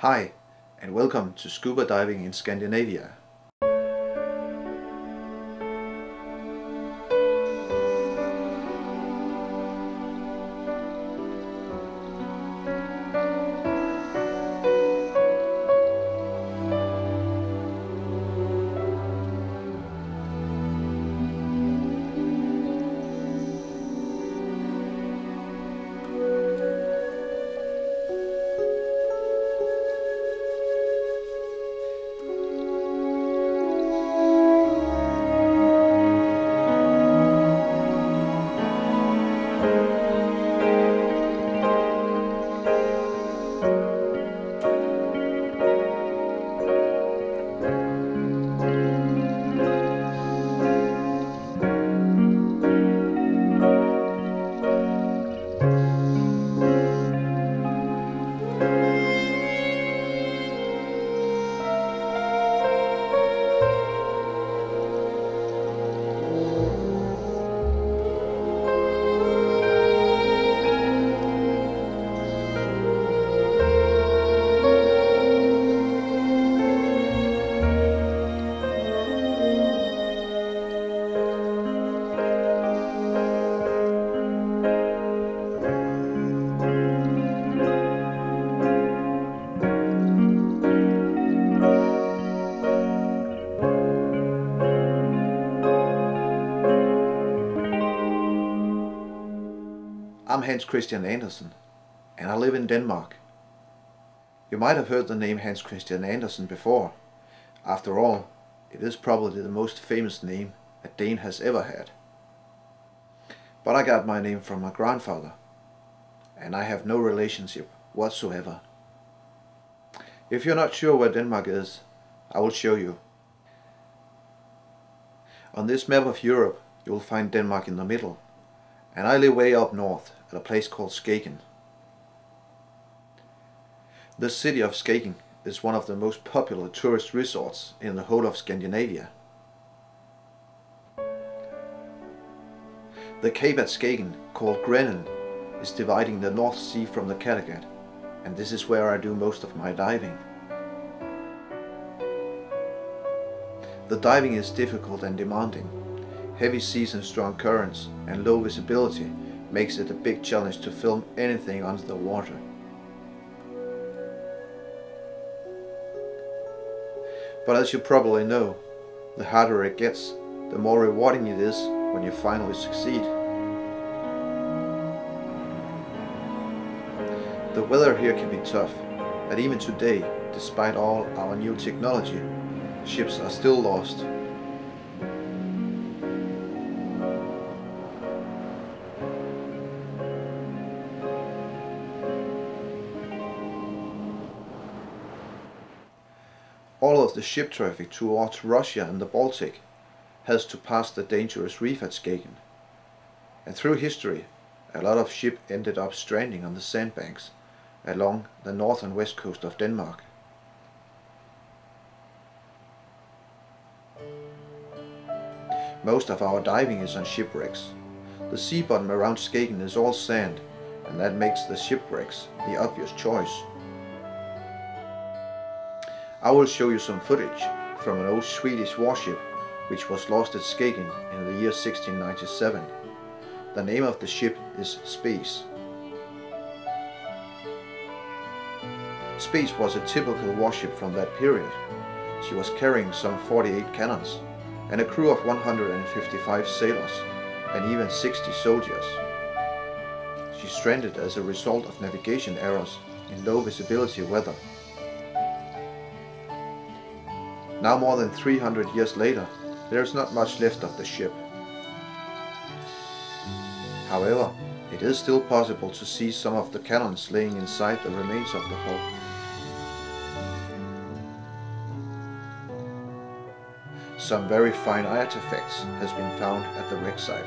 Hi, and welcome to Scuba Diving in Scandinavia. I'm Hans Christian Andersen, and I live in Denmark. You might have heard the name Hans Christian Andersen before. After all, it is probably the most famous name a Dane has ever had. But I got my name from my grandfather, and I have no relationship whatsoever. If you're not sure where Denmark is, I will show you. On this map of Europe, you will find Denmark in the middle, and I live way up north at a place called Skagen. The city of Skagen is one of the most popular tourist resorts in the whole of Scandinavia. The cape at Skagen, called Grenen, is dividing the North Sea from the Kattegat, and this is where I do most of my diving. The diving is difficult and demanding. Heavy seas and strong currents and low visibility makes it a big challenge to film anything under the water. But as you probably know, the harder it gets, the more rewarding it is when you finally succeed. The weather here can be tough, and even today, despite all our new technology, ships are still lost all of the ship traffic towards Russia and the Baltic has to pass the dangerous reef at Skagen. And through history, a lot of ships ended up stranding on the sandbanks along the north and west coast of Denmark. Most of our diving is on shipwrecks. The sea bottom around Skagen is all sand, and that makes the shipwrecks the obvious choice. I will show you some footage from an old Swedish warship which was lost at Skagen in the year 1697. The name of the ship is Spies. Spies was a typical warship from that period. She was carrying some 48 cannons and a crew of 155 sailors and even 60 soldiers. She stranded as a result of navigation errors in low visibility weather Now more than 300 years later, there is not much left of the ship. However, it is still possible to see some of the cannons laying inside the remains of the hull. Some very fine artifacts has been found at the wreck site.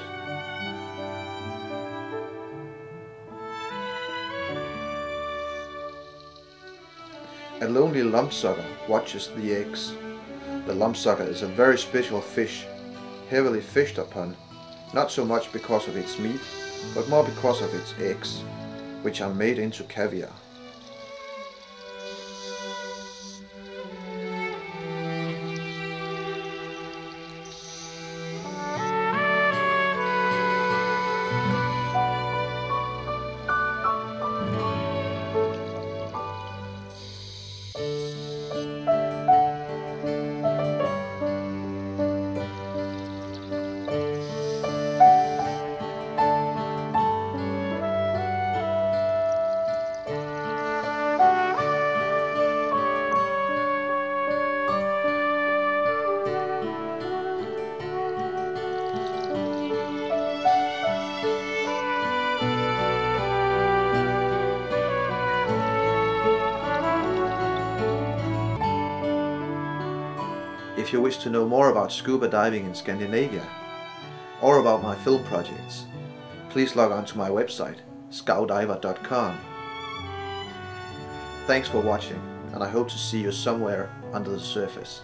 A lonely lumpsucker watches the eggs the lumpsucker is a very special fish, heavily fished upon, not so much because of its meat, but more because of its eggs, which are made into caviar. If you wish to know more about scuba diving in Scandinavia or about my film projects, please log on to my website scowdiver.com. Thanks for watching and I hope to see you somewhere under the surface.